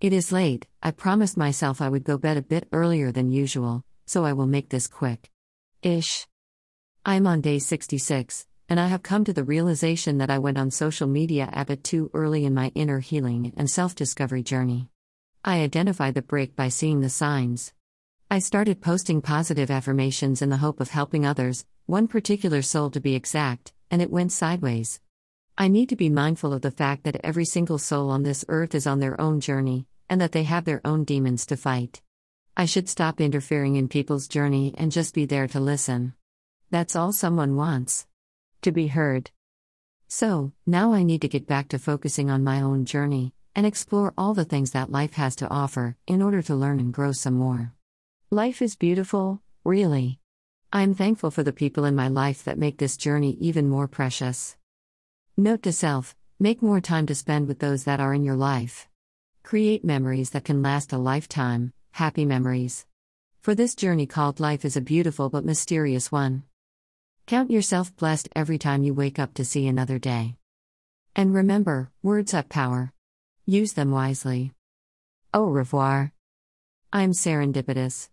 It is late, I promised myself I would go bed a bit earlier than usual, so I will make this quick. Ish. I am on day 66, and I have come to the realization that I went on social media a bit too early in my inner healing and self discovery journey. I identified the break by seeing the signs. I started posting positive affirmations in the hope of helping others, one particular soul to be exact, and it went sideways. I need to be mindful of the fact that every single soul on this earth is on their own journey, and that they have their own demons to fight. I should stop interfering in people's journey and just be there to listen. That's all someone wants. To be heard. So, now I need to get back to focusing on my own journey and explore all the things that life has to offer in order to learn and grow some more. Life is beautiful, really. I am thankful for the people in my life that make this journey even more precious. Note to self make more time to spend with those that are in your life. Create memories that can last a lifetime, happy memories. For this journey called life is a beautiful but mysterious one. Count yourself blessed every time you wake up to see another day. And remember, words have power. Use them wisely. Au revoir. I'm serendipitous.